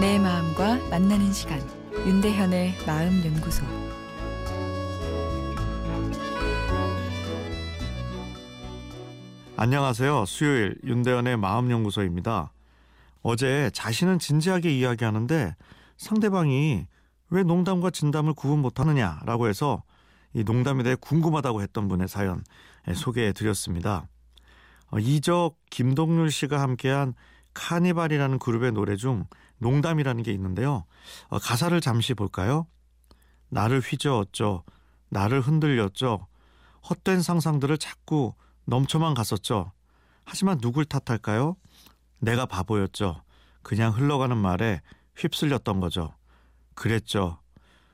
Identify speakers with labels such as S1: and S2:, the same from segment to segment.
S1: 내 마음과 만나는 시간 윤대현의 마음 연구소
S2: 안녕하세요. 수요일 윤대현의 마음 연구소입니다. 어제 자신은 진지하게 이야기하는데 상대방이 왜 농담과 진담을 구분 못하느냐라고 해서 이 농담에 대해 궁금하다고 했던 분의 사연 소개해 드렸습니다. 어, 이적 김동률 씨가 함께한 카니발이라는 그룹의 노래 중 농담이라는 게 있는데요. 어, 가사를 잠시 볼까요? 나를 휘저었죠. 나를 흔들렸죠. 헛된 상상들을 자꾸 넘쳐만 갔었죠. 하지만 누굴 탓할까요? 내가 바보였죠. 그냥 흘러가는 말에 휩쓸렸던 거죠. 그랬죠.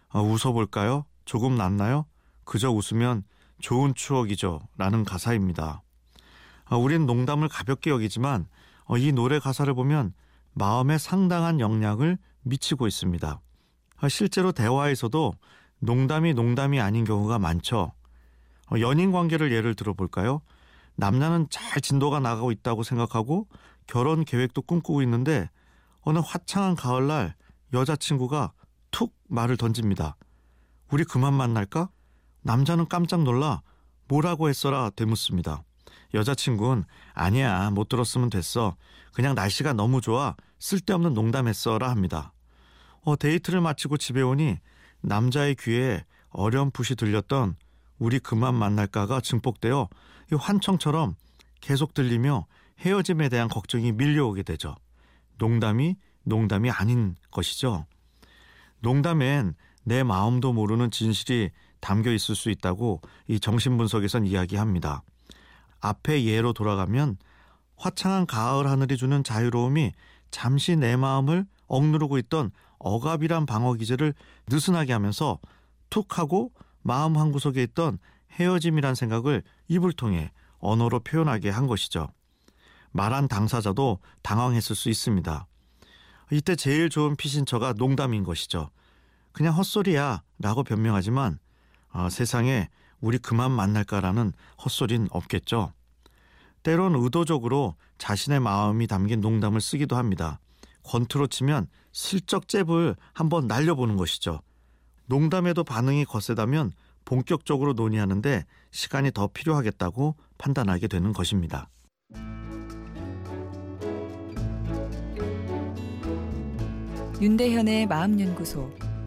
S2: 어, 웃어볼까요? 조금 낫나요? 그저 웃으면 좋은 추억이죠. 라는 가사입니다. 어, 우린 농담을 가볍게 여기지만 어, 이 노래 가사를 보면 마음에 상당한 영향을 미치고 있습니다. 어, 실제로 대화에서도 농담이 농담이 아닌 경우가 많죠. 어, 연인 관계를 예를 들어 볼까요? 남자는 잘 진도가 나가고 있다고 생각하고 결혼 계획도 꿈꾸고 있는데 어느 화창한 가을날 여자친구가 툭 말을 던집니다. 우리 그만 만날까? 남자는 깜짝 놀라 뭐라고 했어라 되묻습니다. 여자친구는 아니야 못 들었으면 됐어. 그냥 날씨가 너무 좋아 쓸데없는 농담했어라 합니다. 어, 데이트를 마치고 집에 오니 남자의 귀에 어렴풋이 들렸던 우리 그만 만날까가 증폭되어 환청처럼 계속 들리며 헤어짐에 대한 걱정이 밀려오게 되죠. 농담이 농담이 아닌 것이죠. 농담엔 내 마음도 모르는 진실이 담겨 있을 수 있다고 이 정신분석에선 이야기합니다. 앞에 예로 돌아가면 화창한 가을 하늘이 주는 자유로움이 잠시 내 마음을 억누르고 있던 억압이란 방어 기제를 느슨하게 하면서 툭 하고 마음 한구석에 있던 헤어짐이란 생각을 입을 통해 언어로 표현하게 한 것이죠. 말한 당사자도 당황했을 수 있습니다. 이때 제일 좋은 피신처가 농담인 것이죠. 그냥 헛소리야 라고 변명하지만 어, 세상에 우리 그만 만날까라는 헛소리는 없겠죠. 때론 의도적으로 자신의 마음이 담긴 농담을 쓰기도 합니다. 권투로 치면 슬쩍 잽을 한번 날려보는 것이죠. 농담에도 반응이 거세다면 본격적으로 논의하는데 시간이 더 필요하겠다고 판단하게 되는 것입니다.
S1: 윤대현의 마음연구소